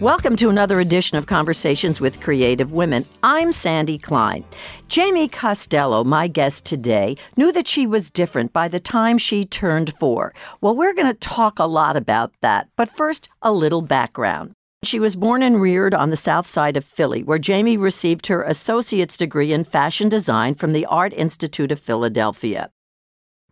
Welcome to another edition of Conversations with Creative Women. I'm Sandy Klein. Jamie Costello, my guest today, knew that she was different by the time she turned four. Well, we're going to talk a lot about that, but first, a little background. She was born and reared on the south side of Philly, where Jamie received her associate's degree in fashion design from the Art Institute of Philadelphia.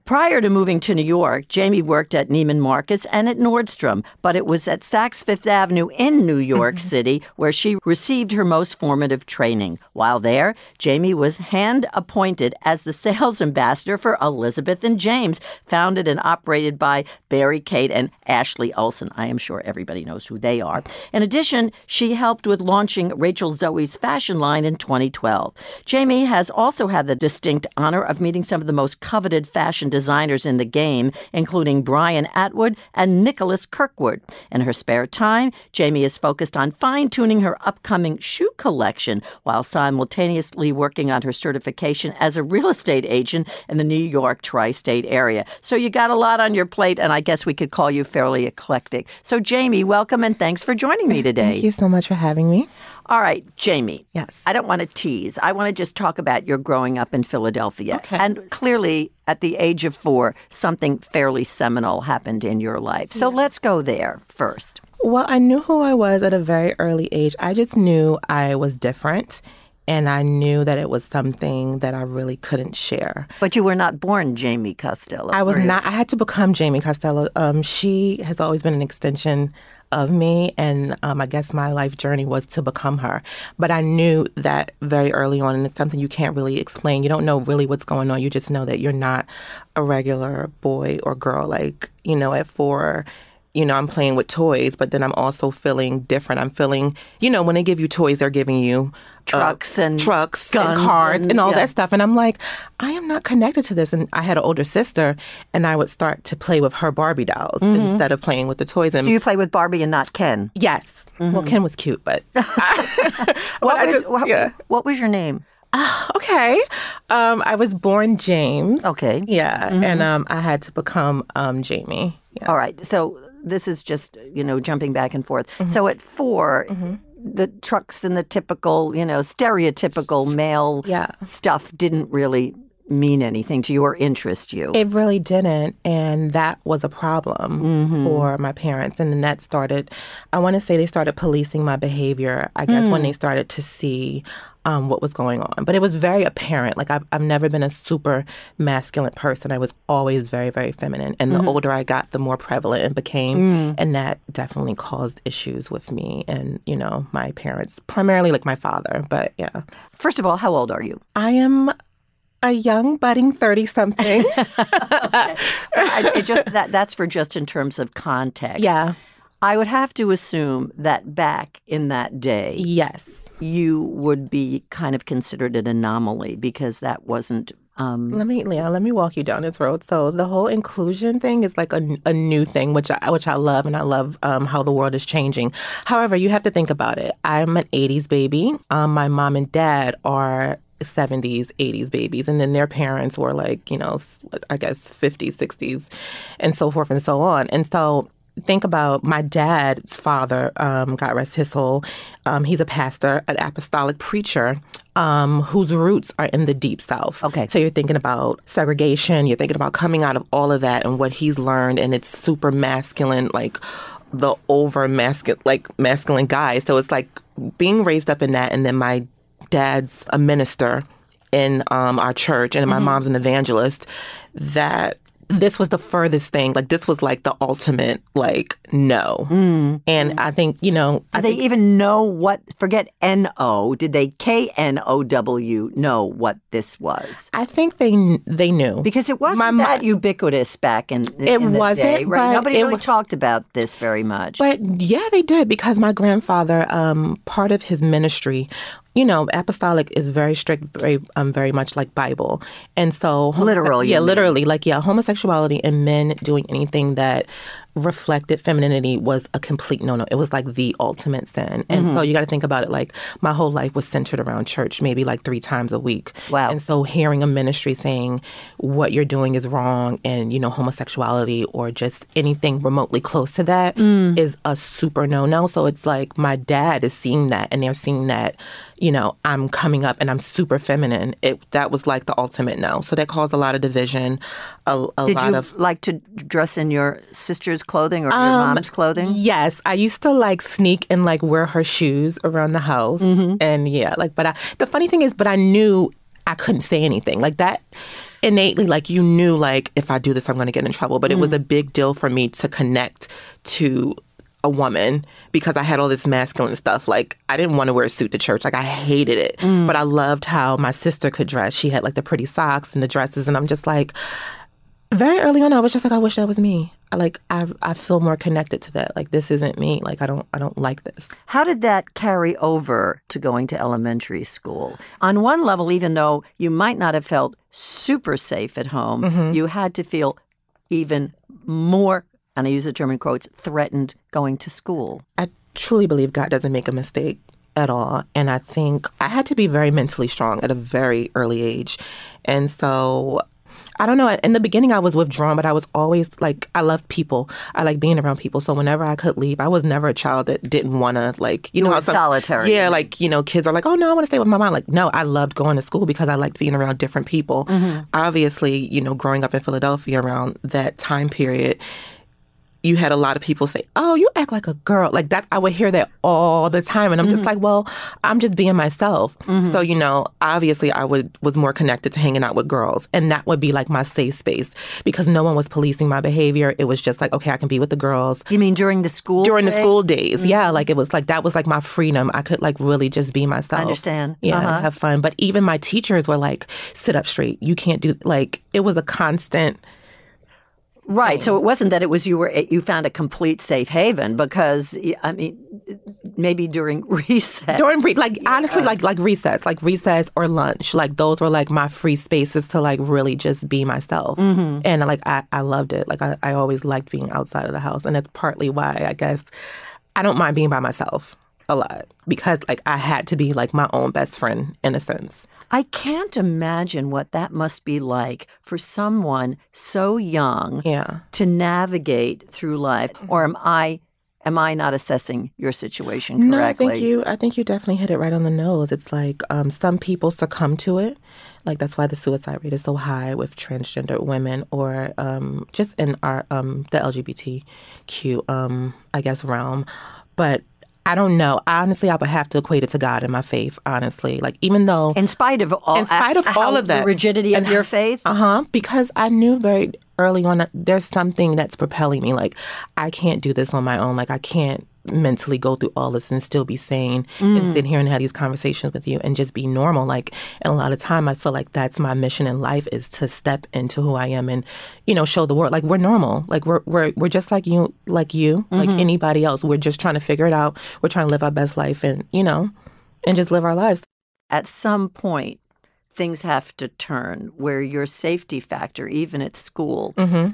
Prior to moving to New York, Jamie worked at Neiman Marcus and at Nordstrom, but it was at Saks Fifth Avenue in New York. City where she received her most formative training. While there, Jamie was hand appointed as the sales ambassador for Elizabeth and James, founded and operated by Mary-Kate and Ashley Olsen. I am sure everybody knows who they are. In addition, she helped with launching Rachel Zoe's fashion line in 2012. Jamie has also had the distinct honor of meeting some of the most coveted fashion designers in the game, including Brian Atwood and Nicholas Kirkwood. In her spare time, Jamie is focused on fine tuning her upcoming shoe collection while simultaneously working on her certification as a real estate agent in the New York tri state area. So you got a lot on your plate, and I guess we could call you fairly eclectic. So, Jamie, welcome and thanks for joining me today. Thank you so much for having me. All right, Jamie. Yes. I don't want to tease. I want to just talk about your growing up in Philadelphia. Okay. And clearly, at the age of four, something fairly seminal happened in your life. So yeah. let's go there first. Well, I knew who I was at a very early age. I just knew I was different. And I knew that it was something that I really couldn't share. But you were not born Jamie Costello. I was not. I had to become Jamie Costello. Um, she has always been an extension of me. And um, I guess my life journey was to become her. But I knew that very early on, and it's something you can't really explain. You don't know really what's going on. You just know that you're not a regular boy or girl. Like, you know, at four, you know, I'm playing with toys, but then I'm also feeling different. I'm feeling, you know, when they give you toys, they're giving you trucks uh, and trucks and cars and, and all yeah. that stuff. And I'm like, I am not connected to this. And I had an older sister, and I would start to play with her Barbie dolls mm-hmm. instead of playing with the toys. And so you play with Barbie and not Ken? Yes. Mm-hmm. Well, Ken was cute, but what, was, just, what, yeah. what was your name? Uh, okay. Um, I was born James. Okay. Yeah. Mm-hmm. And um, I had to become um, Jamie. Yeah. All right. So this is just, you know, jumping back and forth. Mm-hmm. So at 4 mm-hmm the trucks and the typical, you know, stereotypical male yeah. stuff didn't really mean anything to you or interest you. It really didn't. And that was a problem mm-hmm. for my parents. And then that started, I want to say they started policing my behavior, I guess, mm. when they started to see um, what was going on. But it was very apparent. Like I've, I've never been a super masculine person. I was always very, very feminine. And the mm-hmm. older I got, the more prevalent it became. Mm. And that definitely caused issues with me and, you know, my parents, primarily like my father. But yeah. First of all, how old are you? I am a young budding 30 something. just that that's for just in terms of context. Yeah. I would have to assume that back in that day. Yes. You would be kind of considered an anomaly because that wasn't um, let me, Leah, let me walk you down this road. So the whole inclusion thing is like a, a new thing, which I, which I love, and I love um, how the world is changing. However, you have to think about it. I'm an '80s baby. Um, my mom and dad are 70s, 80s babies. And then their parents were like, you know, I guess 50s, 60s, and so forth and so on. And so think about my dad's father, um, God rest his soul. Um, he's a pastor, an apostolic preacher. Um, whose roots are in the deep south. Okay. So you're thinking about segregation, you're thinking about coming out of all of that and what he's learned, and it's super masculine, like the over masculine, like masculine guy. So it's like being raised up in that, and then my dad's a minister in um, our church, and my mm-hmm. mom's an evangelist. That this was the furthest thing. Like this was like the ultimate like no. Mm. And I think you know. Did they even know what? Forget N O. Did they K N O W know what this was? I think they they knew because it wasn't My, that ubiquitous back in. It wasn't. Day, right? Nobody really talked about this very much. But yeah, they did because my grandfather, um, part of his ministry you know, apostolic is very strict, very um, very much like Bible, and so literal, yeah, literally, like yeah, homosexuality and men doing anything that reflected femininity was a complete no no. It was like the ultimate sin. And Mm-hmm. so you got to think about it like my whole life was centered around church, maybe like three times a week. Wow. And so hearing a ministry saying what you're doing is wrong and, you know, homosexuality or just anything remotely close to that is a super no no. So it's like my dad is seeing that and they're seeing that, you know, I'm coming up and I'm super feminine. It that was like the ultimate no. So that caused a lot of division, a, a Did lot you of like to dress in your sister's clothing or your um, mom's clothing? Yes, I used to like sneak and like wear her shoes around the house, mm-hmm. and yeah, like. But I, the funny thing is, but I knew I couldn't say anything like that. Innately, like you knew, like if I do this, I'm going to get in trouble. But it was mm. a big deal for me to connect to a woman because I had all this masculine stuff. Like I didn't want to wear a suit to church. Like I hated it. But I loved how my sister could dress. She had like the pretty socks and the dresses, and I'm just like very early on I was just like I wish that was me. I like I I feel more connected to that. Like this isn't me. Like I don't I don't like this. How did that carry over to going to elementary school? On one level, even though you might not have felt super safe at home, Mm-hmm. you had to feel even more, and I use the German quotes, threatened going to school. I truly believe God doesn't make a mistake at all. And I think I had to be very mentally strong at a very early age. And so I don't know. In the beginning, I was withdrawn, but I was always like, I love people. I like being around people. So whenever I could leave, I was never a child that didn't want to, like, you know, how some, solitary. Yeah, like, you know, kids are like, oh, no, I want to stay with my mom. Like, no, I loved going to school because I liked being around different people. Mm-hmm. Obviously, you know, growing up in Philadelphia around that time period, you had a lot of people say, "Oh, you act like a girl." Like that I would hear that all the time and I'm just mm-hmm. like, "Well, I'm just being myself." Mm-hmm. So, you know, obviously I would was more connected to hanging out with girls and that would be like my safe space because no one was policing my behavior. It was just like, "Okay, I can be with the girls." You mean during the school? During the school days, yeah, mm-hmm. like it was like that was like my freedom. I could like really just be myself. I understand. Yeah, Uh-huh. have fun. But even my teachers were like, "Sit up straight. You can't do like." It was a constant. Right. So it wasn't that it was you were you found a complete safe haven because I mean maybe during recess. during re- like honestly like like recess like recess or lunch like those were like my free spaces to like really just be myself Mm-hmm. and like I, I loved it like I, I always liked being outside of the house and that's partly why i guess i don't mind being by myself a lot because like i had to be like my own best friend in a sense I can't imagine what that must be like for someone so young yeah to navigate through life. Or am I am I not assessing your situation correctly? No, I think you. I think you definitely hit it right on the nose. It's like um, some people succumb to it. Like that's why the suicide rate is so high with transgender women, or um, just in our um, the LGBTQ, um, I guess, realm. But I don't know. Honestly, I would have to equate it to God and my faith. Honestly, like even though In spite of all In spite of how- all of that. the rigidity of And- your faith? Uh huh. Because I knew very early on that there's something that's propelling me. Like, I can't do this on my own. Like, I can't mentally go through all this and still be sane and sit here and have these conversations with you and just be normal. Like, and a lot of time I feel like that's my mission in life is to step into who I am and, you know, show the world like we're normal. Like we're we're we're just like you, like you, like anybody else. We're just trying to figure it out. We're trying to live our best life and you know, and just live our lives. At some point things have to turn where your safety factor, even at school, Mm-hmm.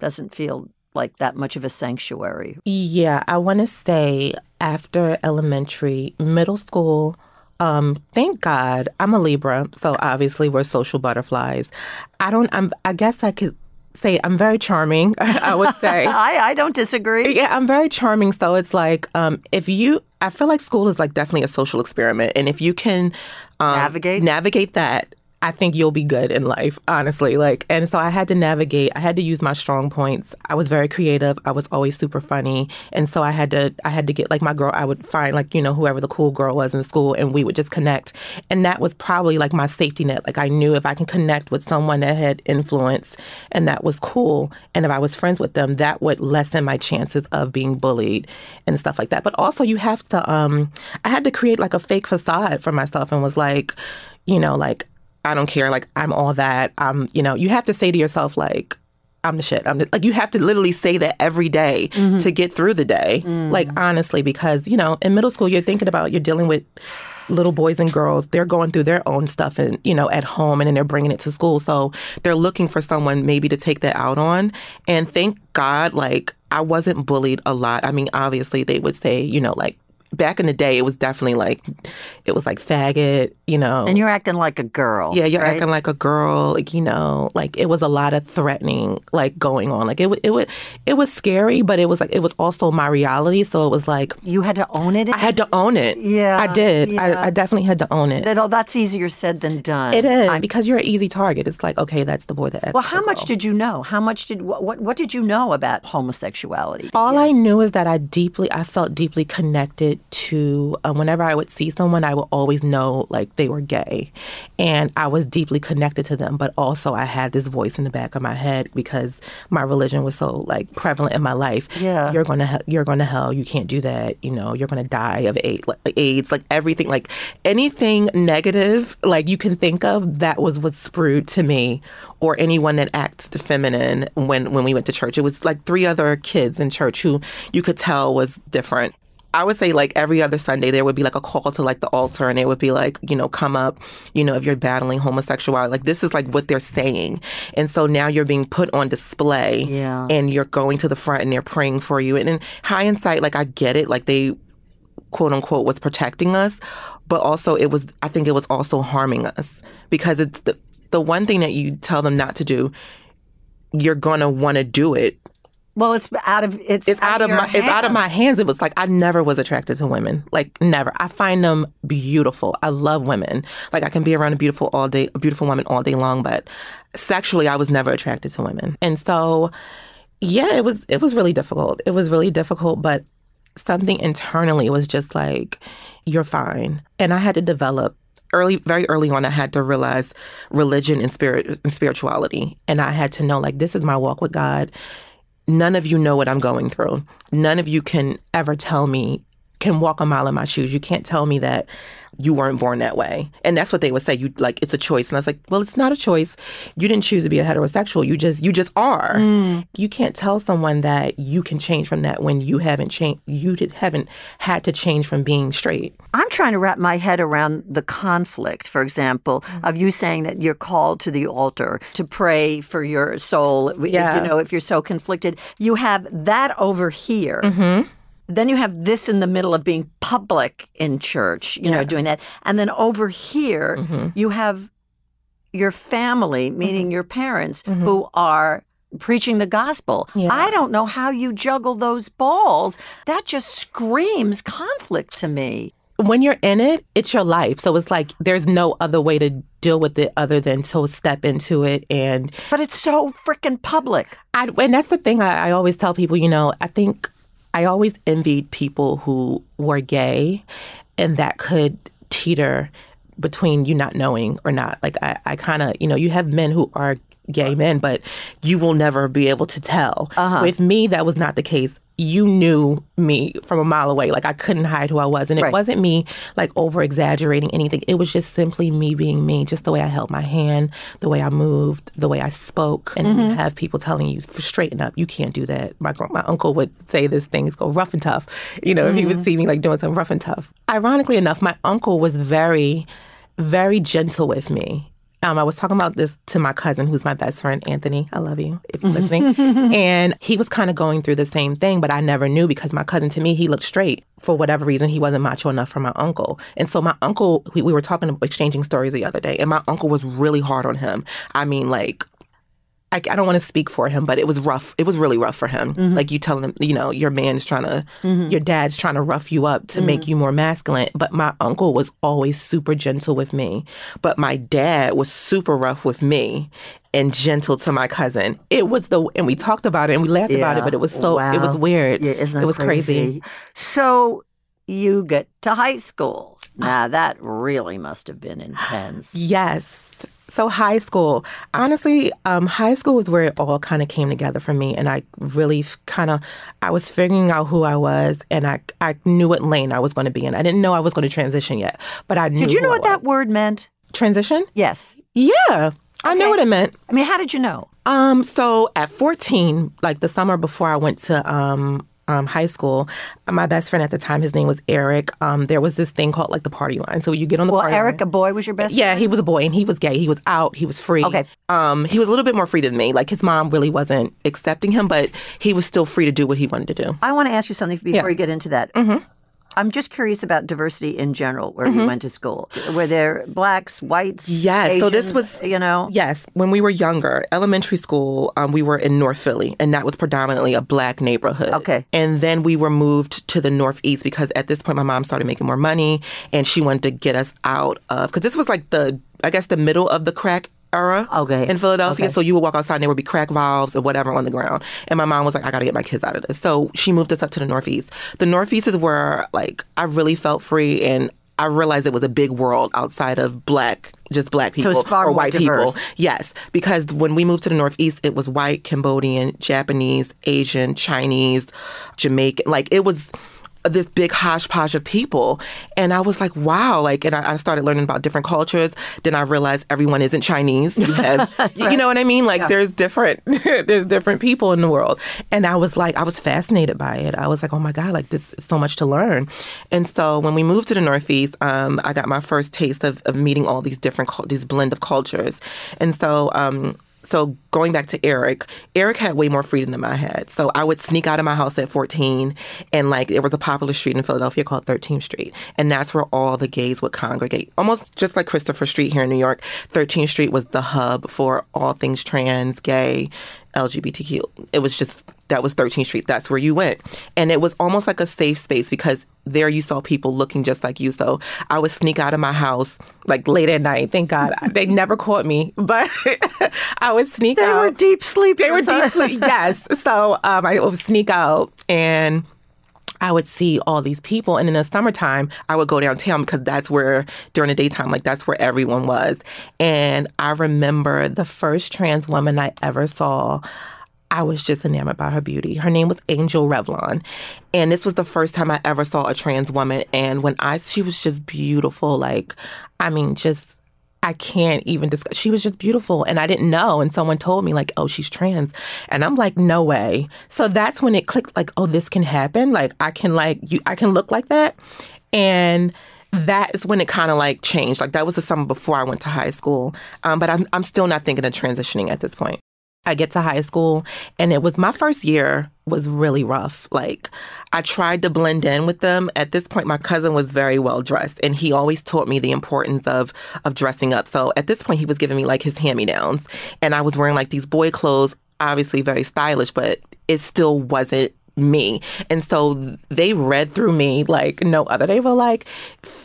doesn't feel like that much of a sanctuary. Yeah, I want to say after elementary, middle school. Um, thank God I'm a Libra, so obviously we're social butterflies. I don't. I'm. I guess I could say I'm very charming. I would say. I, I don't disagree. Yeah, I'm very charming. So it's like, um, if you, I feel like school is like definitely a social experiment, and if you can um, Navigate? navigate that, I think you'll be good in life. Honestly, like, and so I had to navigate. I had to use my strong points. I was very creative. I was always super funny, and so I had to, I had to get like my girl. I would find like you know whoever the cool girl was in school, and we would just connect, and that was probably like my safety net. Like I knew if I can connect with someone that had influence, and that was cool, and if I was friends with them, that would lessen my chances of being bullied and stuff like that. But also, you have to. um I had to create like a fake facade for myself, and was like, you know, like I don't care. Like I'm all that. I'm, you know, you have to say to yourself like, I'm the shit. I'm the, like you have to literally say that every day mm-hmm. to get through the day. Mm. Like honestly, because you know, in middle school, you're thinking about you're dealing with little boys and girls. They're going through their own stuff and you know at home, and then they're bringing it to school. So they're looking for someone maybe to take that out on. And thank God, like I wasn't bullied a lot. I mean, obviously they would say, you know, like back in the day, it was definitely like, it was like faggot, you know. And you're acting like a girl. Yeah, you're right? acting like a girl, like you know, like it was a lot of threatening, like going on. Like it, it was, it was scary, but it was like it was also my reality. So it was like You had to own it. I had to own it. Yeah, I did. yeah. I, I definitely had to own it. that, oh, that's easier said than done. It is because you're an easy target. It's like okay, that's the boy that. Well, how much did you know? How much did what what, what did you know about homosexuality? All I knew is that I deeply, I felt deeply connected to. Um, whenever I would see someone, I would always know like they were gay, and I was deeply connected to them. But also, I had this voice in the back of my head because my religion was so like prevalent in my life. Yeah. you're gonna, he- you're going to hell. You can't do that. You know, you're gonna die of AIDS, like, everything, like anything negative, like you can think of. That was what spewed to me, or anyone that acts feminine when when we went to church. It was like three other kids in church who you could tell was different. I would say like every other Sunday there would be like a call to like the altar and it would be like, you know, come up, you know, if you're battling homosexuality. Like this is like what they're saying. And so now you're being put on display Yeah. and you're going to the front and they're praying for you. And in hindsight, like I get it, like they quote unquote was protecting us, but also it was I think it was also harming us because it's the the one thing that you tell them not to do, you're gonna want to do it. Well, it's out of it's It's out of my it's out of hands. my hands. It was like I never was attracted to women. Like never. I find them beautiful. I love women. Like I can be around a beautiful all day a beautiful woman all day long, but sexually I was never attracted to women. And so yeah, it was it was really difficult. It was really difficult, but something internally was just like you're fine. And I had to develop early very early on I had to realize religion and spirit and spirituality. And I had to know like this is my walk with God none of you know what I'm going through. None of you can ever tell me, can walk a mile in my shoes. You can't tell me that you weren't born that way. And that's what they would say. You like it's a choice. And I was like, well, it's not a choice. You didn't choose to be a heterosexual. You just you just are. You can't tell someone that you can change from that when you haven't changed you did, haven't had to change from being straight. I'm trying to wrap my head around the conflict, for example, Mm-hmm. of you saying that you're called to the altar to pray for your soul. If, Yeah. you know, if you're so conflicted, you have that over here. Mm-hmm. Then you have this in the middle of being public in church, you know, doing that. And then over here, Mm-hmm. you have your family, meaning your parents, who are preaching the gospel. Mm-hmm. Yeah. I don't know how you juggle those balls. That just screams conflict to me. when you're in it, it's your life. So it's like there's no other way to deal with it other than to step into it and But it's so freaking public. I, and that's the thing I, I always tell people, you know, I think I always envied people who were gay and that could teeter between you not knowing or not. Like, I, I kind of, you know, you have men who are gay men, but you will never be able to tell. Uh-huh. With me, that was not the case. You knew me from a mile away. Like, I couldn't hide who I was. And it Right. wasn't me, like, over exaggerating anything. It was just simply me being me, just the way I held my hand, the way I moved, the way I spoke. And you have people telling you, straighten up, you can't do that. My, my uncle would say this thing, it's go rough and tough. You know, if he would mm-hmm. see me, like, doing something rough and tough. Ironically enough, my uncle was very, very gentle with me. Um, I was talking about this to my cousin, who's my best friend, Anthony. I love you if you're listening. and he was kind of going through the same thing, but I never knew because my cousin, to me, he looked straight. For whatever reason, he wasn't macho enough for my uncle. And so my uncle, we, we were talking, exchanging stories the other day, and my uncle was really hard on him. I mean, like, I, I don't want to speak for him, but it was rough. It was really rough for him. Mm-hmm. Like you telling him, you know, your man's trying to, mm-hmm. your dad's trying to rough you up to make mm. you more masculine. But my uncle was always super gentle with me. But my dad was super rough with me and gentle to my cousin. It was the, and we talked about it and we laughed about it, but it was so, it was weird. Yeah, it was crazy. So you get to high school. Now that really must have been intense. Yes. So high school, honestly, um, high school was where it all kind of came together for me, and I really kind of, I was figuring out who I was, and I I knew what lane I was going to be in. I didn't know I was going to transition yet, but I knew. Did you know what that word meant? transition? Yes. Yeah, I knew Okay. what it meant. I mean, how did you know? Um, so at 14, like the summer before I went to um um, high school, my best friend at the time, his name was Eric. Um, there was this thing called like the party line. So you get on the well, party Eric, line. a boy, was your best. Yeah, friend? he was a boy and he was gay. He was out. He was free. Okay. Um, he was a little bit more free than me. Like his mom really wasn't accepting him, but he was still free to do what he wanted to do. I want to ask you something before Yeah. you get into that. Mm-hmm. I'm just curious about diversity in general, where you went to school. Were there blacks, whites? Yes, so this was- you know. Yes, when we were younger, elementary school, um, we were in North Philly, and that was predominantly a black neighborhood. Okay. And then we were moved to the Northeast because at this point, my mom started making more money, and she wanted to get us out of because this was like the, I guess, the middle of the crack era. Okay. In Philadelphia, Okay. so you would walk outside, and there would be crack valves or whatever on the ground, and my mom was like, "I got to get my kids out of this," so she moved us up to the Northeast. The Northeast is where like I really felt free and. I realized it was a big world outside of black, just black So people far or white people. Yes, because when we moved to the Northeast, it was white, Cambodian, Japanese, Asian, Chinese, Jamaican. Like it was this big hodgepodge of people. And I was like, wow. Like, and I, I started learning about different cultures. Then I realized everyone isn't Chinese. You have, you know what I mean? Like, there's different, there's different people in the world. And I was like, I was fascinated by it. I was like, oh my God, like this is so much to learn. And so when we moved to the Northeast, um, I got my first taste of, of meeting all these different, these blend of cultures. And so, um, so going back to Eric, Eric had way more freedom than I had. So I would sneak out of my house at 14 and like there was a popular street in Philadelphia called 13th Street. And that's where all the gays would congregate. Almost just like Christopher Street here in New York. 13th Street was the hub for all things trans, gay, LGBTQ. It was just that was 13th Street. That's where you went. And it was almost like a safe space because there you saw people looking just like you. So I would sneak out of my house like late at night. Thank God they never caught me, but I would sneak They out. They were deep sleepers. They were deep sleep. Yes. So um, I would sneak out and. I would see all these people, and in the summertime, I would go downtown because that's where during the daytime, like that's where everyone was. And I remember the first trans woman I ever saw. I was just enamored by her beauty. Her name was Angel Revlon. And this was the first time I ever saw a trans woman. And when I, she was just beautiful. Like, I mean, just, I can't even discuss. She was just beautiful. And I didn't know. And someone told me, like, oh, she's trans. And I'm like, no way. So that's when it clicked, like, oh, this can happen. Like, I can, like, you, I can look like that. And, that is when it kind of like changed. Like that was the summer before I went to high school. Um, but I'm I'm still not thinking of transitioning at this point. I get to high school and it was my first year was really rough. Like I tried to blend in with them. At this point my cousin was very well dressed and he always taught me the importance of of dressing up. So at this point he was giving me like his hand-me-downs and I was wearing like these boy clothes, obviously very stylish, but it still wasn't me. And so they read through me like no other. They were like,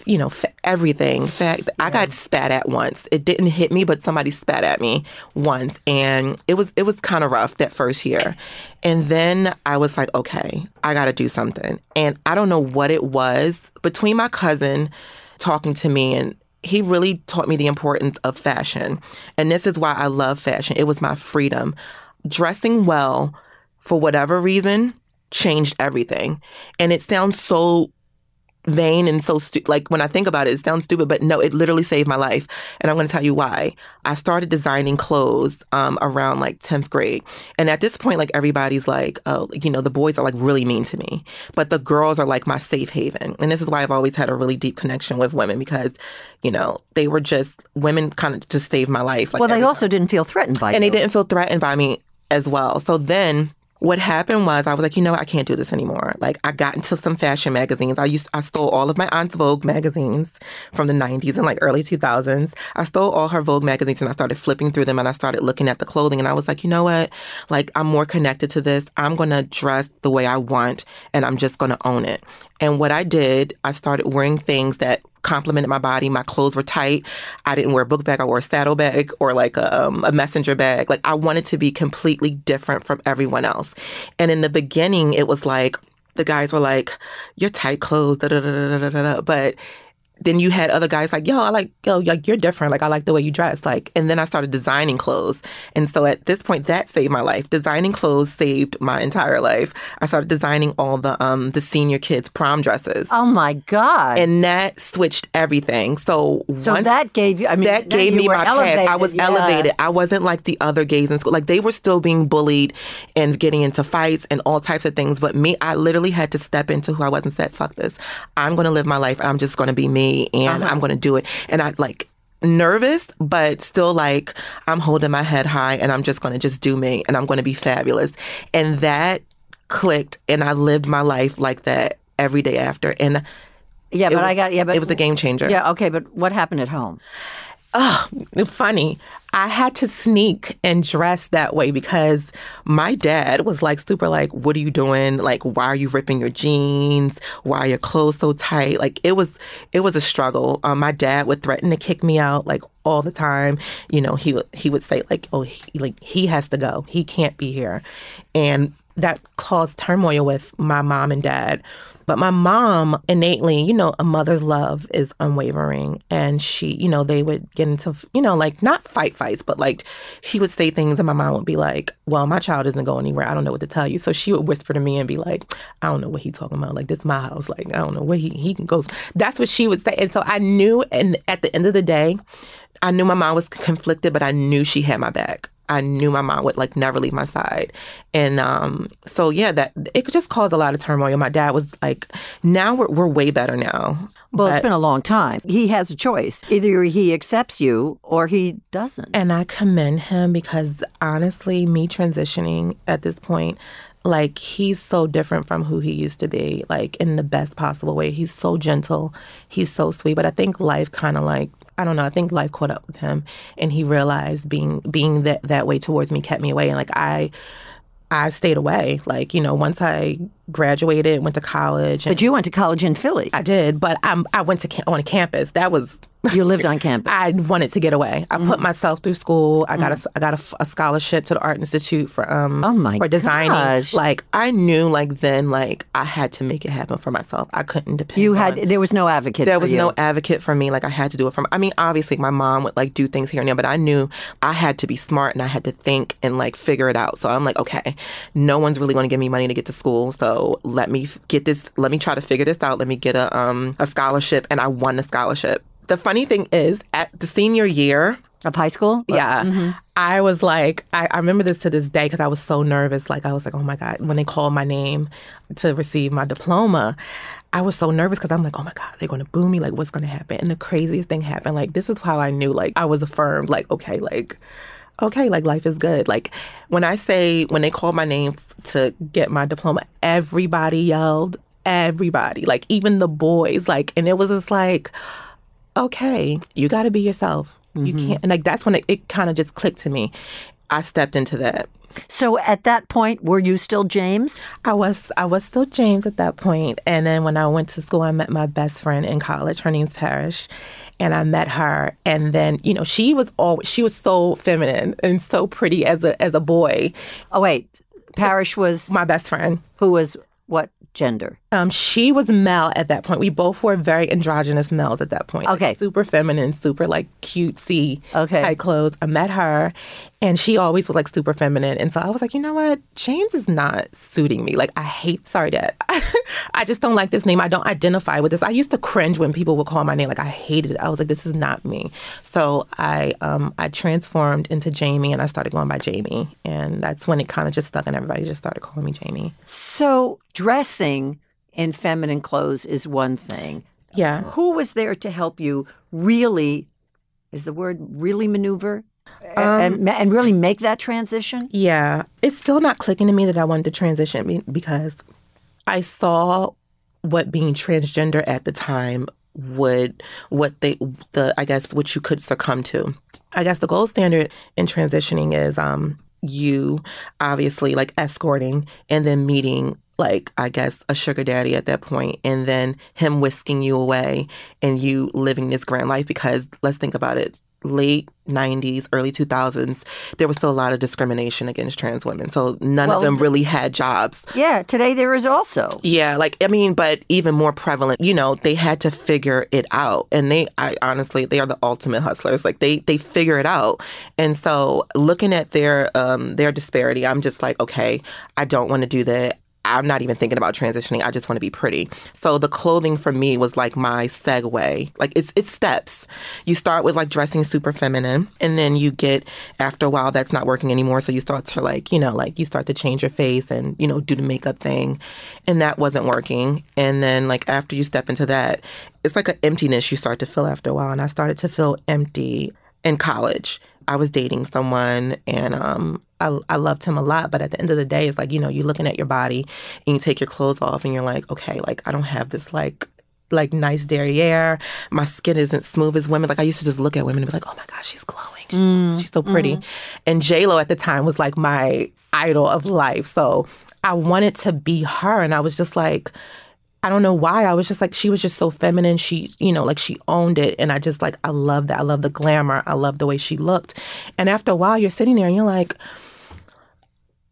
you know, f- everything. Fact, I got spat at once. It didn't hit me, but somebody spat at me once, and it was it was kind of rough that first year. And then I was like, okay, I got to do something. And I don't know what it was between my cousin talking to me and he really taught me the importance of fashion. And this is why I love fashion. It was my freedom. Dressing well for whatever reason changed everything. And it sounds so vain and so stu- like when I think about it, it sounds stupid, but no, it literally saved my life. And I'm going to tell you why. I started designing clothes um, around like 10th grade. And at this point, like everybody's like, oh, you know, the boys are like really mean to me, but the girls are like my safe haven. And this is why I've always had a really deep connection with women because, you know, they were just women kind of just saved my life. Like well, they every also didn't feel threatened by me. and you. they didn't feel threatened by me as well. So then what happened was I was like, you know. I can't do this anymore. Like I got into some fashion magazines. I used I stole all of my aunt's Vogue magazines from the 90s and like early 2000s. I stole all her Vogue magazines and I started flipping through them and I started looking at the clothing and I was like, you know what? Like I'm more connected to this. I'm going to dress the way I want and I'm just going to own it. And what I did, I started wearing things that complimented my body. My clothes were tight. I didn't wear a book bag. I wore a saddle bag or like a, um, a messenger bag. Like I wanted to be completely different from everyone else. And in the beginning, it was like the guys were like, "Your tight clothes," da da da da da da. But then you had other guys like, yo, I like, yo, like you're different. Like I like the way you dress. Like, and then I started designing clothes. And so at this point, that saved my life. Designing clothes saved my entire life. I started designing all the um the senior kids prom dresses. Oh my God. And that switched everything. So, so that gave you, I mean, that gave me my elevated, path. I was yeah. elevated. I wasn't like the other gays in school. Like they were still being bullied and getting into fights and all types of things. But me, I literally had to step into who I was and said, "Fuck this! I'm going to live my life. I'm just going to be me, and Uh-huh. I'm going to do it." And I like nervous, but still like I'm holding my head high, and I'm just going to just do me, and I'm going to be fabulous. And that clicked, and I lived my life like that every day after. And Yeah, but I got, yeah, but it was a game changer. Yeah, okay, but what happened at home? Oh, funny. I had to sneak and dress that way because my dad was like super like, what are you doing? Like, why are you ripping your jeans? Why are your clothes so tight? Like it was it was a struggle. Um, my dad would threaten to kick me out like all the time. You know, he he would say like, oh, he, like he has to go. He can't be here. And that caused turmoil with my mom and dad. But my mom innately, you know, a mother's love is unwavering. And she, you know, they would get into, you know, like not fight fights, but like he would say things and my mom would be like, well, my child doesn't go anywhere. I don't know what to tell you. So she would whisper to me and be like, I don't know what he's talking about. Like, this is my house. Like, I don't know where he, he goes. That's what she would say. And so I knew, and at the end of the day, I knew my mom was conflicted, but I knew she had my back. I knew my mom would like never leave my side. And um, so yeah, that it could just cause a lot of turmoil. My dad was like, now we're we're way better now. Well, it's been a long time. He has a choice. Either he accepts you or he doesn't. And I commend him because honestly, me transitioning at this point, like he's so different from who he used to be, like in the best possible way. He's so gentle, he's so sweet. But I think life kind of like I don't know. I think life caught up with him, and he realized being being that that way towards me kept me away. And like I, I stayed away. Like you know, once I graduated, went to college, and But you went to college in Philly. I did. But I'm I went to on a campus. That was You lived on campus. I wanted to get away. I Mm-hmm. put myself through school. I got a I got a, a scholarship to the Art Institute for um Oh my for designing. gosh. Like I knew like then like I had to make it happen for myself. I couldn't depend. You had on- there was no advocate. there was you. no advocate for me. Like I had to do it from. I mean, obviously my mom would like do things here and there, but I knew I had to be smart and I had to think and like figure it out. So I'm like, okay, no one's really going to give me money to get to school. So let me get this. Let me try to figure this out. Let me get a um a scholarship, and I won the scholarship. The funny thing is, at the senior year, of high school. yeah. Mm-hmm. I was like, I, I remember this to this day because I was so nervous. Like, I was like, oh my God, when they called my name to receive my diploma, I was so nervous because I'm like, oh my God, they're going to boo me. Like, what's going to happen? And the craziest thing happened. Like, this is how I knew, like, I was affirmed. Like, okay, like, okay, like, life is good. Like, when I say, when they called my name f- to get my diploma, everybody yelled. Everybody, like, even the boys, like, and it was just like, okay, you got to be yourself. You mm-hmm. can't, and like that's when it, it kind of just clicked to me. I stepped into that. So at that point, were you still James? I was I was still James at that point. point, and then when I went to school, I met my best friend in college. Her name's Parrish, and I met her, and then you know she was all she was so feminine and so pretty as a as a boy. Oh wait, Parrish was My best friend. who was what gender? Um, she was male at that point. We both were very androgynous males at that point. Like, Okay. super feminine, super like cutesy Okay. tight clothes. I met her, and she always was like super feminine. And so I was like, you know what, James is not suiting me. Like I hate. Sorry, Dad. I just don't like this name. I don't identify with this. I used to cringe when people would call my name. Like I hated it. I was like, this is not me. So I um I transformed into Jamie, and I started going by Jamie, and that's when it kind of just stuck, and everybody just started calling me Jamie. So dressing in feminine clothes is one thing. Yeah. Who was there to help you really? Is the word really maneuver Um, and and really make that transition? Yeah, it's still not clicking to me that I wanted to transition because I saw what being transgender at the time would what they the I guess what you could succumb to. I guess the gold standard in transitioning is um you obviously like escorting and then meeting like I guess a sugar daddy at that point and then him whisking you away and you living this grand life because let's think about it late 90s, early 2000s, there was still a lot of discrimination against trans women. So none Well, of them really had jobs. Yeah, today there is also. Yeah, like I mean, but even more prevalent, you know, they had to figure it out. And they I honestly they are the ultimate hustlers. Like they they figure it out. And so looking at their um their disparity, I'm just like, okay, I don't want to do that. I'm not even thinking about transitioning. I just want to be pretty. So the clothing for me was like my segue. Like it's it's steps. You start with like dressing super feminine, and then you get after a while that's not working anymore. So you start to like you know like you start to change your face and you know do the makeup thing, and that wasn't working. And then like after you step into that, it's like an emptiness you start to feel after a while. And I started to feel empty in college. I was dating someone and um, I, I loved him a lot. But at the end of the day, it's like, you know, you're looking at your body and you take your clothes off and you're like, okay, like I don't have this like like nice derriere. My skin isn't smooth as women. Like I used to just look at women and be like, oh my gosh, she's glowing. She's, mm, she's so pretty. Mm. And J Lo at the time was like my idol of life. So I wanted to be her. And I was just like, I don't know why. I was just like, she was just so feminine. She, you know, like she owned it. And I just like, I love that. I love the glamour. I love the way she looked. And after a while, you're sitting there and you're like,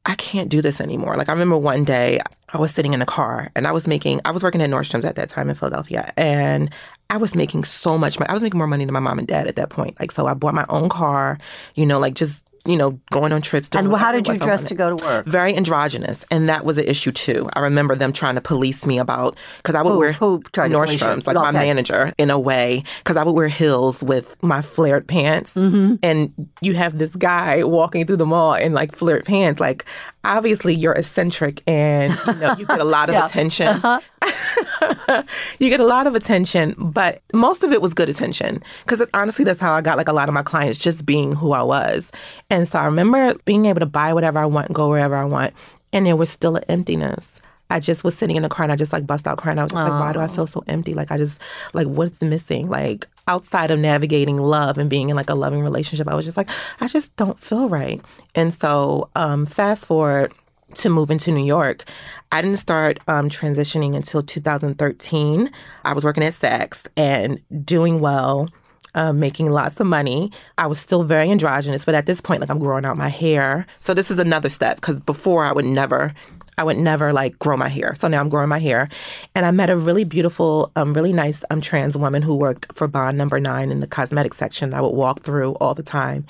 I can't do this anymore. Like I remember one day I was sitting in a car and I was making I was working at Nordstrom's at that time in Philadelphia and I was making so much money. I was making more money than my mom and dad at that point. Like so I bought my own car, you know, like just you know, going on trips. And how did you dress to go to work? very androgynous, and that was an issue too. I remember them trying to police me about because I would Who- wear who tried to police you? Nordstrom's, like my manager, in a way, because I would wear heels with my flared pants, Mm-hmm. and you have this guy walking through the mall in like flared pants. Like, obviously, you're eccentric, and you know you get a lot of Yeah. attention. you get a lot of attention, but most of it was good attention because honestly, that's how I got like a lot of my clients just being who I was. And so I remember being able to buy whatever I want, go wherever I want, and there was still an emptiness. I just was sitting in the car and I just like bust out crying. I was just like, why do I feel so empty? Like I just like what's missing? Like outside of navigating love and being in like a loving relationship, I was just like, I just don't feel right. And so um fast forward to move into New York. I didn't start um, transitioning until 2013. I was working at Saks and doing well, um, making lots of money. I was still very androgynous, but at this point, like I'm growing out my hair. So this is another step because before I would never. I would never like grow my hair. So now I'm growing my hair. And I met a really beautiful, um, really nice um, trans woman who worked for Bond number nine in the cosmetic section. That I would walk through all the time.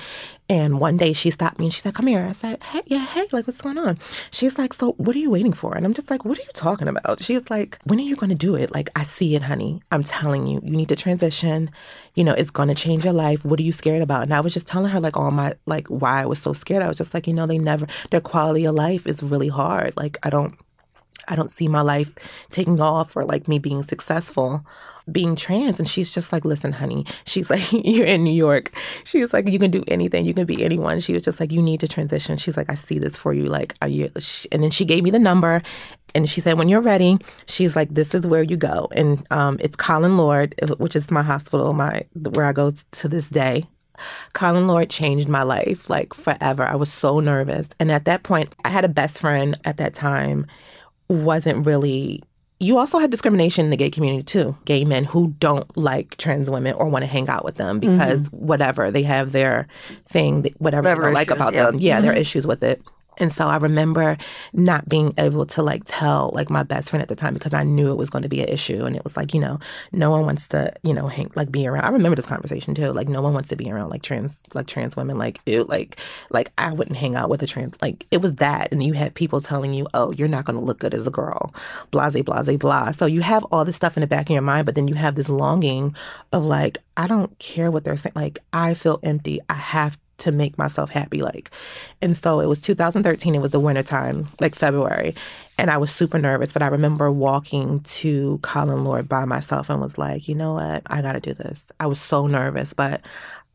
And one day she stopped me and she said, Come here. I said, Hey, yeah, hey, like, what's going on? She's like, So, what are you waiting for? And I'm just like, What are you talking about? She's like, When are you going to do it? Like, I see it, honey. I'm telling you, you need to transition. You know, it's going to change your life. What are you scared about? And I was just telling her, like, all my, like, why I was so scared. I was just like, You know, they never, their quality of life is really hard. Like, I don't, I don't see my life taking off or like me being successful being trans. And she's just like, listen, honey, she's like, you're in New York. She's like, you can do anything. You can be anyone. She was just like, you need to transition. She's like, I see this for you. Like, are you? And then she gave me the number and she said, when you're ready, she's like, this is where you go. And um, it's Callen-Lorde, which is my hospital, my where I go to this day. Callen-Lorde changed my life like forever. I was so nervous. And at that point, I had a best friend at that time wasn't really you also had discrimination in the gay community too. Gay men who don't like trans women or want to hang out with them because mm-hmm. whatever they have their thing, whatever, Whatever they don't like about yeah. them. Yeah, their mm-hmm. issues with it. And so I remember not being able to like tell like my best friend at the time because I knew it was going to be an issue. And it was like, you know, no one wants to, you know, hang like be around. I remember this conversation too. Like no one wants to be around like trans like trans women. Like it like like I wouldn't hang out with a trans like it was that. And you had people telling you, Oh, you're not gonna look good as a girl. Blase, blase, blah. So you have all this stuff in the back of your mind, but then you have this longing of like, I don't care what they're saying. Like I feel empty. I have to make myself happy like and so it was 2013 it was the wintertime like february and i was super nervous but i remember walking to Callen-Lorde by myself and was like you know what i gotta do this i was so nervous but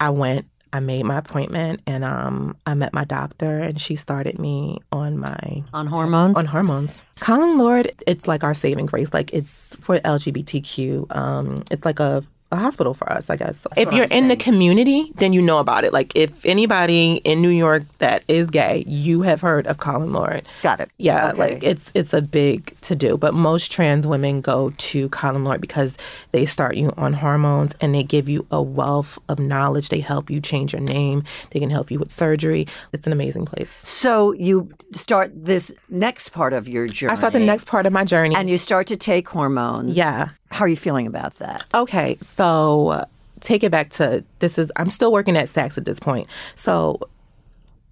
i went i made my appointment and um, i met my doctor and she started me on my On hormones? on hormones. Callen-Lorde, it's like our saving grace. Like it's for LGBTQ. Um, it's like a a hospital for us, I guess. That's if you're I'm in the community, then you know about it. Like if anybody in New York that is gay, you have heard of Callen-Lorde. Got it. Yeah, Okay. like it's it's a big to do. But most trans women go to Callen-Lorde because they start you on hormones and they give you a wealth of knowledge. They help you change your name. They can help you with surgery. It's an amazing place. So you start this next part of your journey. I start the next part of my journey. and you start to take hormones. yeah. How are you feeling about that? Okay, so uh, take it back to this is I'm still working at Saks at this point. So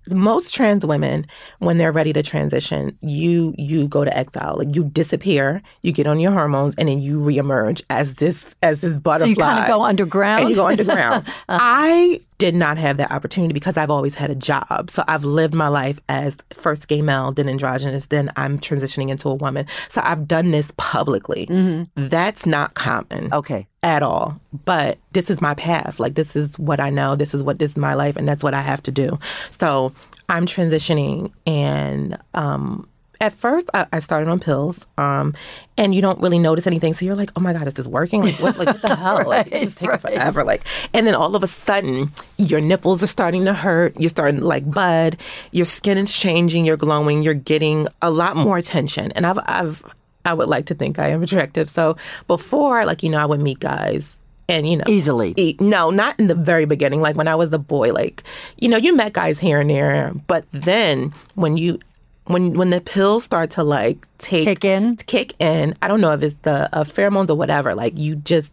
most trans women when they're ready to transition, you you go to exile. Like you disappear, you get on your hormones and then you reemerge as this as this butterfly. So you kind of go underground. and you go underground. I did not have that opportunity because I've always had a job. So I've lived my life as first gay male, then androgynous, then I'm transitioning into a woman. So I've done this publicly. That's not common okay. at all. But this is my path. Like this is what I know. This is what this is my life, and that's what I have to do. So I'm transitioning, and um, at first I, I started on pills, um, and you don't really notice anything. So you're like, oh my god, is this working? Like what? Like what the hell? like this is taking right. forever. Like, and then all of a sudden, your nipples are starting to hurt. You're starting to like bud. Your skin is changing. You're glowing. You're getting a lot more attention. And I've I've I would like to think I am attractive. So before, like you know, I would meet guys. And you know, Easily. E- No, not in the very beginning. Like when I was a boy, like you know, you met guys here and there, but then when you when when the pills start to like take Kick in? kick in, I don't know if it's the uh, pheromones or whatever. Like you just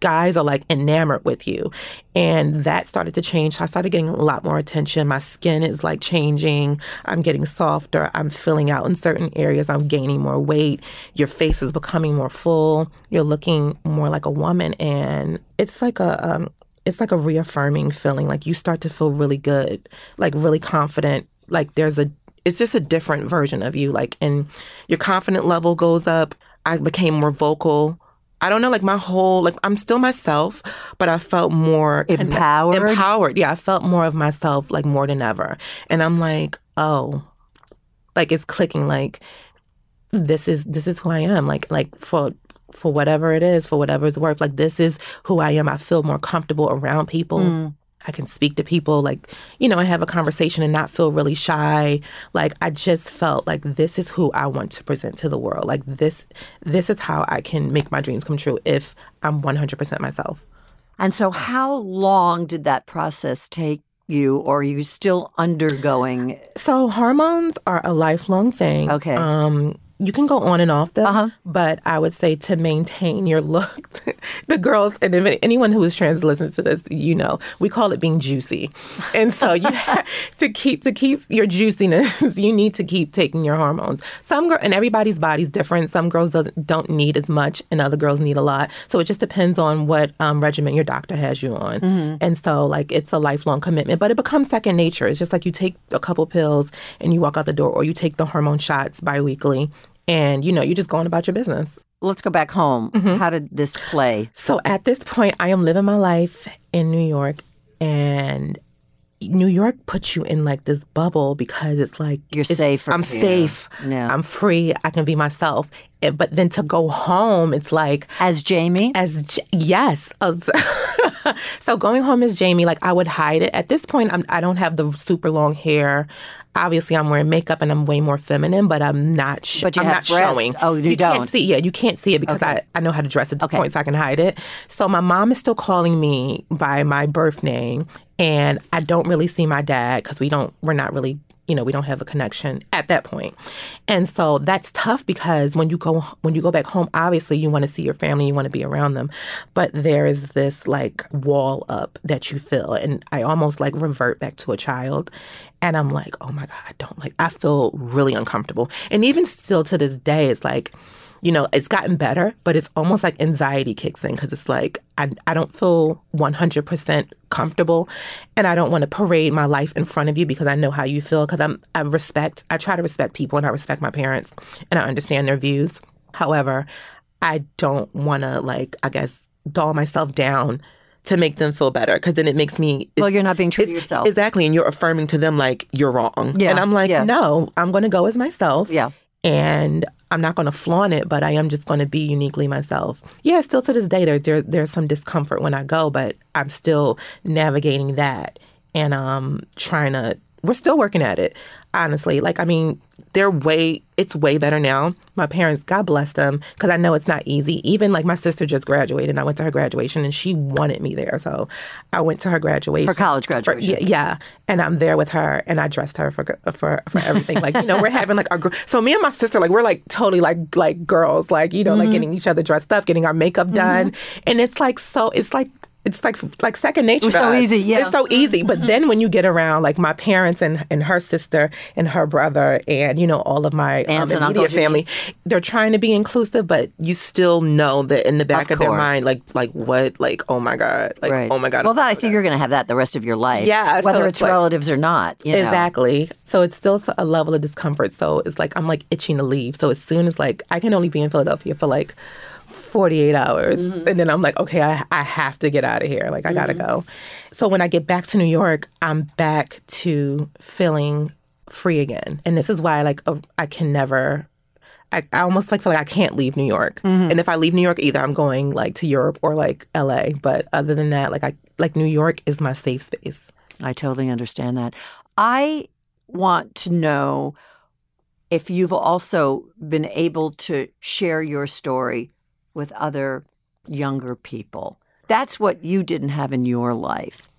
guys are like enamored with you, and that started to change. So I started getting a lot more attention. My skin is like changing. I'm getting softer. I'm filling out in certain areas. I'm gaining more weight. Your face is becoming more full. You're looking more like a woman, and it's like a um, it's like a reaffirming feeling. Like you start to feel really good, like really confident. Like there's a it's just a different version of you. Like and your confident level goes up. I became more vocal. I don't know, like my whole like I'm still myself, but I felt more Empowered? Empowered, yeah. I felt more of myself, like more than ever. And I'm like, oh, like it's clicking. Like this is this is who I am. Like like for for whatever it is, for whatever it's worth. Like this is who I am. I feel more comfortable around people. Mm. I can speak to people like, you know, I have a conversation and not feel really shy. Like I just felt like this is who I want to present to the world. Like this this is how I can make my dreams come true if I'm 100% myself. And so, how long did that process take you, or are you still undergoing? So hormones are a lifelong thing. Okay. Um you can go on and off them, Uh-huh. but I would say to maintain your look, the girls and if anyone who is trans listens to this, you know, we call it being juicy, and so you to keep to keep your juiciness. You need to keep taking your hormones. Some girl and everybody's body's different. Some girls doesn't don't need as much, and other girls need a lot. So it just depends on what um, regimen your doctor has you on, and so like it's a lifelong commitment. But it becomes second nature. It's just like you take a couple pills and you walk out the door, or you take the hormone shots biweekly and you know you're just going about your business Let's go back home. Mm-hmm. How did this play? so at this point i am living my life in new york and new york puts you in like this bubble because it's like You're it's- safer i'm here. safe Yeah. i'm free i can be myself but then to go home it's like As Jamie? as J- yes As- so going home as jamie like i would hide it at this point I'm, i don't have the super long hair obviously i'm wearing makeup and i'm way more feminine but i'm not sh- But you i'm have not breasts. showing Oh, you can't don't. see yeah you can't see it because I, I know how to dress at the Okay. point so i can hide it so my mom is still calling me by my birth name and i don't really see my dad because we don't we're not really you know we don't have a connection at that point. And so that's tough because when you go when you go back home obviously you want to see your family you want to be around them but there is this like wall up that you feel and i almost like revert back to a child and i'm like oh my god i don't like i feel really uncomfortable. And even still to this day it's like you know, it's gotten better, but it's almost like anxiety kicks in because it's like I, I don't feel 100% comfortable and I don't want to parade my life in front of you because I know how you feel because I'm I respect I try to respect people and I respect my parents and I understand their views. However, I don't want to like I guess doll myself down to make them feel better because then it makes me well, you're not being true to yourself. Exactly, and you're affirming to them like you're wrong. Yeah, And I'm like, yeah. no, I'm going to go as myself yeah. and I'm not going to flaunt it, but I am just going to be uniquely myself. Yeah, still to this day, there, there there's some discomfort when I go, but I'm still navigating that and um trying to. We're still working at it, honestly. Like, I mean, they're way. It's way better now. My parents, God bless them, because I know it's not easy. Even like my sister just graduated, and I went to her graduation, and she wanted me there, so I went to her graduation. For college For- graduation. yeah, yeah, and I'm there with her, and I dressed her for for for everything. Like you know, we're having like our gr- so me and my sister like we're like totally like like girls, like you know, Mm-hmm. like getting each other dressed up, getting our makeup done, and it's like so it's like. It's like like second nature. It's so easy, yeah. Mm-hmm. It's so easy. But then when you get around like my parents and and her sister and her brother and you know all of my um, immediate family, they're trying to be inclusive, but you still know that in the back Of of, their mind, like like what, like oh my god, like Right. oh my god. Well, that I think you're going to have that the rest of your life. Yeah, so Whether it's it's, like- relatives or not. You know. Exactly. So it's still a level of discomfort. So it's like I'm like itching to leave. So as soon as like I can only be in Philadelphia for like 48 hours Mm-hmm. and then I'm like okay I, I have to get out of here like I gotta Mm-hmm. go so when I get back to New York I'm back to feeling free again and this is why like I can never I, I almost like feel like I can't leave New York Mm-hmm. and if I leave New York either I'm going like to Europe or like LA but other than that like I like New York is my safe space I totally understand that. I want to know if you've also been able to share your story with other younger people. That's what you didn't have in your life.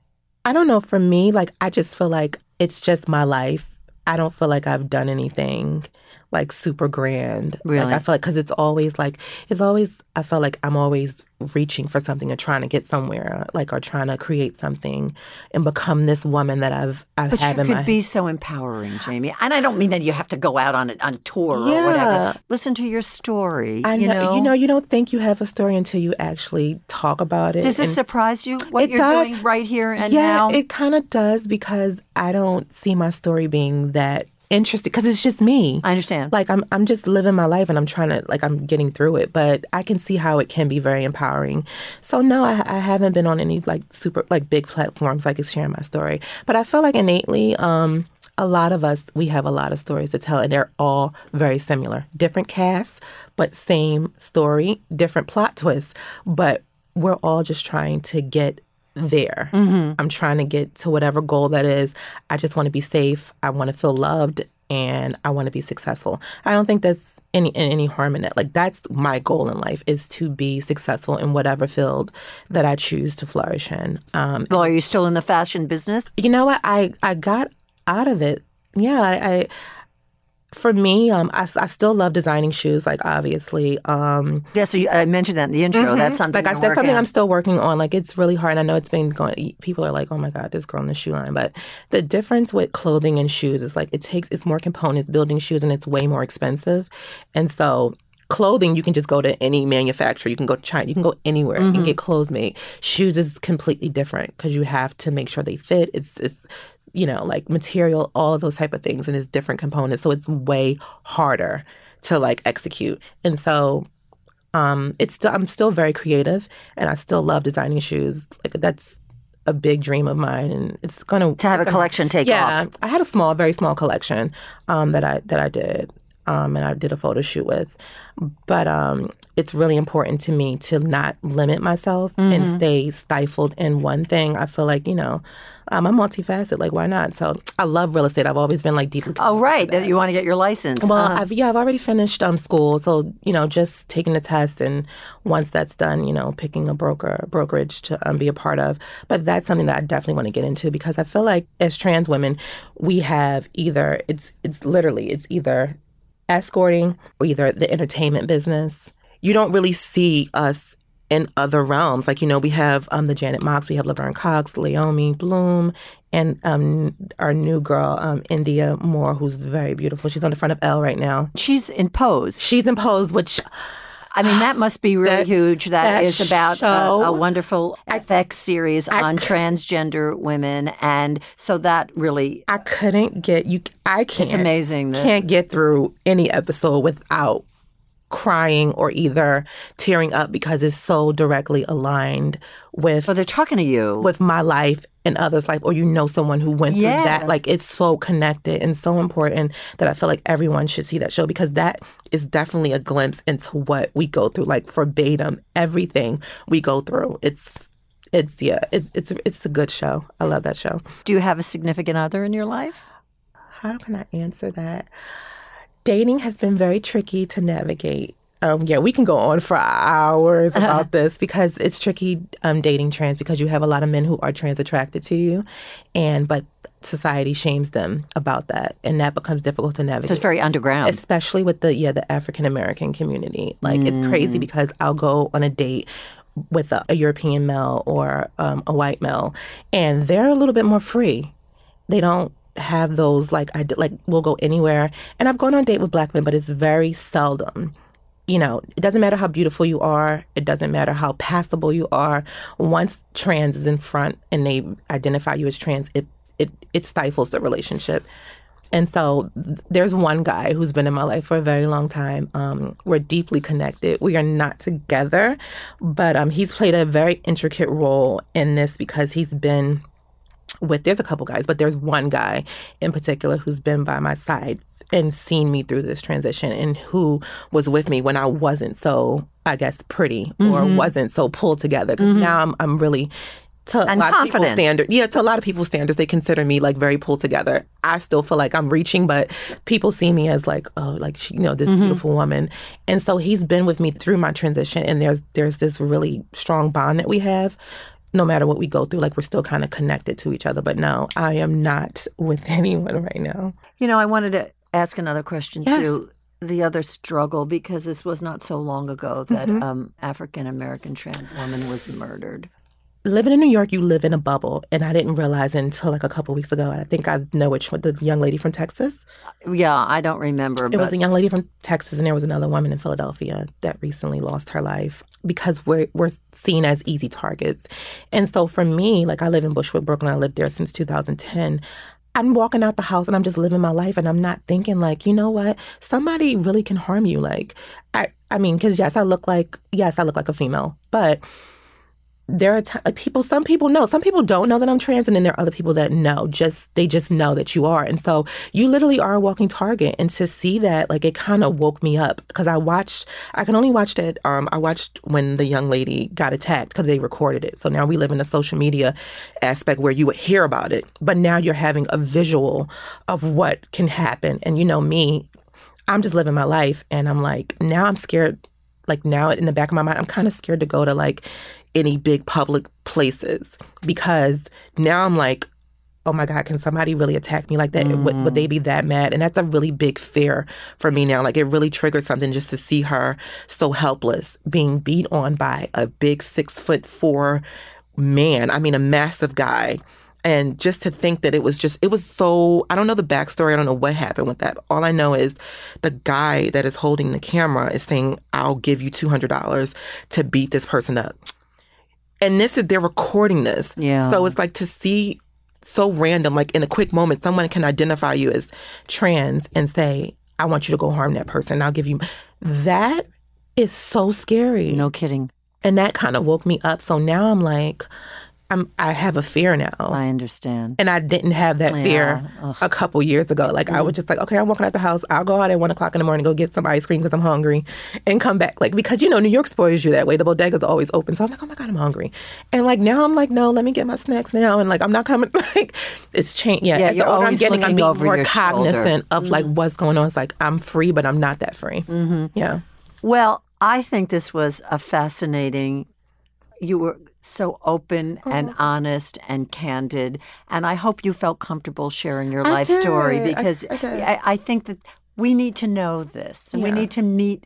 I don't know. For me, like, I just feel like it's just my life. I don't feel like I've done anything like super grand. Really? Like, I feel like, because it's always like, it's always, I feel like I'm always reaching for something or trying to get somewhere, like, or trying to create something and become this woman that I've, I've But had you in could my be so empowering, Jamie. And I don't mean that you have to go out on it on tour or whatever. Listen to your story. I you know, you know, you don't think you have a story until you actually talk about it. Does this surprise you? What It you're does. doing right here and yeah, now? it kind of does because I don't see my story being that interesting because it's just me. I understand. like I'm I'm just living my life and I'm trying to like I'm getting through it, but I can see how it can be very empowering. So no, I, I haven't been on any like super like big platforms like it's sharing my story, but I feel like innately, um, a lot of us we have a lot of stories to tell, and they're all very similar, different casts, but same story, different plot twists, but we're all just trying to get there. I'm trying to get to whatever goal that is. I just want to be safe. I want to feel loved and I want to be successful. I don't think that's any any harm in it. Like that's my goal in life is to be successful in whatever field that I choose to flourish in. Um, well, are you still in the fashion business? you know what? I I got out of it. Yeah, I. I for me, um, I, I still love designing shoes. Like obviously, um, Yeah, so you, I mentioned that in the intro. That's something. like I said, something working I'm still working on. Like it's really hard. And I know it's been going. People are like, "Oh my god, this girl in the shoe line." But the difference with clothing and shoes is like it takes it's more components building shoes, and it's way more expensive. And so clothing you can just go to any manufacturer you can go to china you can go anywhere and get clothes made shoes is completely different because you have to make sure they fit it's it's you know like material all of those type of things and it's different components so it's way harder to like execute and so um it's still i'm still very creative and i still love designing shoes like that's a big dream of mine and it's gonna to have a gonna- collection take off. yeah off. i had a small very small collection um that i that i did um and i did a photo shoot with but um it's really important to me to not limit myself and Mm-hmm. stay stifled in one thing i feel like you know um, i'm multifaceted like why not so i love real estate i've always been like deeply Oh, right. That you want to get your license. well, Uh-huh. I've, yeah, I've already finished um, school, so you know, just taking the test, and once that's done, you know, picking a broker brokerage to um, be a part of. But that's something that I definitely want to get into because I feel like as trans women, we have either it's it's literally it's either escorting or either the entertainment business. You don't really see us in other realms. Like, you know, we have um, the Janet Mocks, we have Laverne Cox, Leyna Bloom, and um, our new girl, um, Indya Moore, who's very beautiful. She's on the front of Elle right now. She's in Pose. She's in Pose, which I mean, that must be really That- huge. that is about a, a wonderful FX series on transgender women. And so that really, I couldn't get you. I can't. it's amazing. That, Can't get through any episode without crying or either tearing up because it's so directly aligned with so they're talking to you. with my life and others' life or you know someone who went through that. Like it's so connected and so important that I feel like everyone should see that show because that is definitely a glimpse into what we go through, like verbatim, everything we go through. It's it's yeah, it, it's it's a good show. I love that show. Do you have a significant other in your life? How can I answer that? Dating has been very tricky to navigate. Um, yeah, we can go on for hours about this because it's tricky um, dating trans because you have a lot of men who are trans attracted to you, and but society shames them about that, and that becomes difficult to navigate So it's very underground. especially with the yeah the African American community. Like it's crazy because I'll go on a date with a, a European male or um, a white male, and they're a little bit more free. They don't have those like I did, like we'll go anywhere. And I've gone on date with black men, but it's very seldom. You know, it doesn't matter how beautiful you are. It doesn't matter how passable you are. Once trans is in front and they identify you as trans, it it it stifles the relationship. And so there's one guy who's been in my life for a very long time. Um, we're deeply connected. We are not together, but um, he's played a very intricate role in this because he's been with, there's a couple guys, but there's one guy in particular who's been by my side and seen me through this transition and who was with me when I wasn't so, I guess, pretty or mm-hmm. wasn't so pulled together. Because mm-hmm. now I'm, I'm really to a And lot of people's standards. Yeah, to a lot of people's standards, they consider me like very pulled together. I still feel like I'm reaching, but people see me as like, oh, like she, you know, this mm-hmm. beautiful woman. And so he's been with me through my transition, and there's there's this really strong bond that we have. No matter what we go through, like we're still kind of connected to each other. But no, I am not with anyone right now. You know, I wanted to ask another question Yes. too. The other struggle, because this was not so long ago that Mm-hmm. um, African American trans woman was murdered. Living in New York, you live in a bubble, and I didn't realize until like a couple weeks ago. I think I know which one, the young lady from Texas. Yeah, I don't remember, It was a young lady from Texas, and there was another woman in Philadelphia that recently lost her life because we're we're seen as easy targets. And so for me, like I live in Bushwick, Brooklyn. I lived there since 2010. I'm walking out the house and I'm just living my life, and I'm not thinking like, you know what, somebody really can harm you. Like, I I mean, because yes, I look like yes, I look like a female, but there are t- people some people know. Some people don't know that i'm trans and then there are other people that know. Just they just know that you are. And so you literally are a walking target. And to see that like it kind of woke me up because i watched i can only watch that um i watched when the young lady got attacked because they recorded it. So now we live in a social media aspect where you would hear about it but now you're having a visual of what can happen. And you know me i'm just living my life and i'm like now i'm scared like now in the back of my mind, I'm kind of scared to go to like any big public places because now I'm like, oh my God, can somebody really attack me like that? Would, would they mm. be that mad? And that's a really big fear for me now. Like it really triggered something just to see her so helpless, being beat on by a big six foot four man. I mean, a massive guy. And just to think that it was just, it was so, I don't know the backstory. I don't know what happened with that. All I know is the guy that is holding the camera is saying, I'll give you $200 to beat this person up. And this is, they're recording this. Yeah. So it's like to see so random, like in a quick moment, someone can identify you as trans and say, I want you to go harm that person. I'll give you. That is so scary. no kidding. And that kind of woke me up. So now I'm like, I'm I have a fear now. I understand. and I didn't have that fear ugh. a couple years ago. Like I was just like, okay, I'm walking out the house. I'll go out at one o'clock in the morning, go get some ice cream because I'm hungry, and come back. Like because you know New York spoils you that way. The bodegas are always open, so I'm like, oh my god, I'm hungry. And like now I'm like, no, let me get my snacks now. And like I'm not coming. Like it's changed. Yeah, Yeah, as the you're older I'm getting, I'm being more your shoulder. cognizant of like what's going on. It's like I'm free, but I'm not that free. Mm-hmm. Yeah. Well, I think this was a fascinating. You were so open and honest and candid, and I hope you felt comfortable sharing your I life story did. I- because I. I, I think that we need to know this, and we need to meet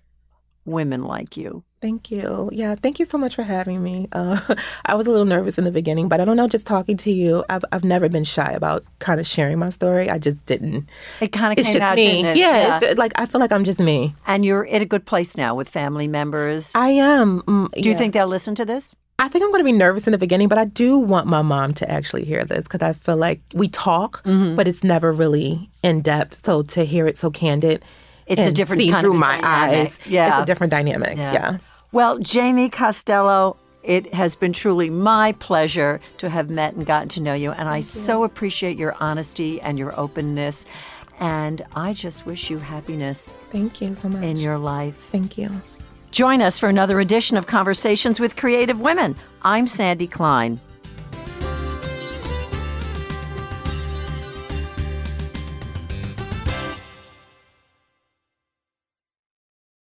women like you. Thank you. Yeah, thank you so much for having me. Uh, I was a little nervous in the beginning, but I don't know, just talking to you, I've, I've never been shy about kind of sharing my story. I just didn't. It kind of It's came just out, me. it? Yeah, It's like I feel like I'm just me. and you're at a good place now with family members. I am. Mm, Do you yeah. think they'll listen to this? I think I'm going to be nervous in the beginning, but I do want my mom to actually hear this because I feel like we talk, mm-hmm. but it's never really in depth. So to hear it so candid, it's a different see through my dynamic. eyes. Yeah, it's a different dynamic. Yeah. yeah. Well, Jamie Costello, it has been truly my pleasure to have met and gotten to know you, and Thank I you. so appreciate your honesty and your openness. And I just wish you happiness. Thank you so much. In your life. Thank you. Join us for another edition of Conversations with Creative Women. I'm Sandy Klein.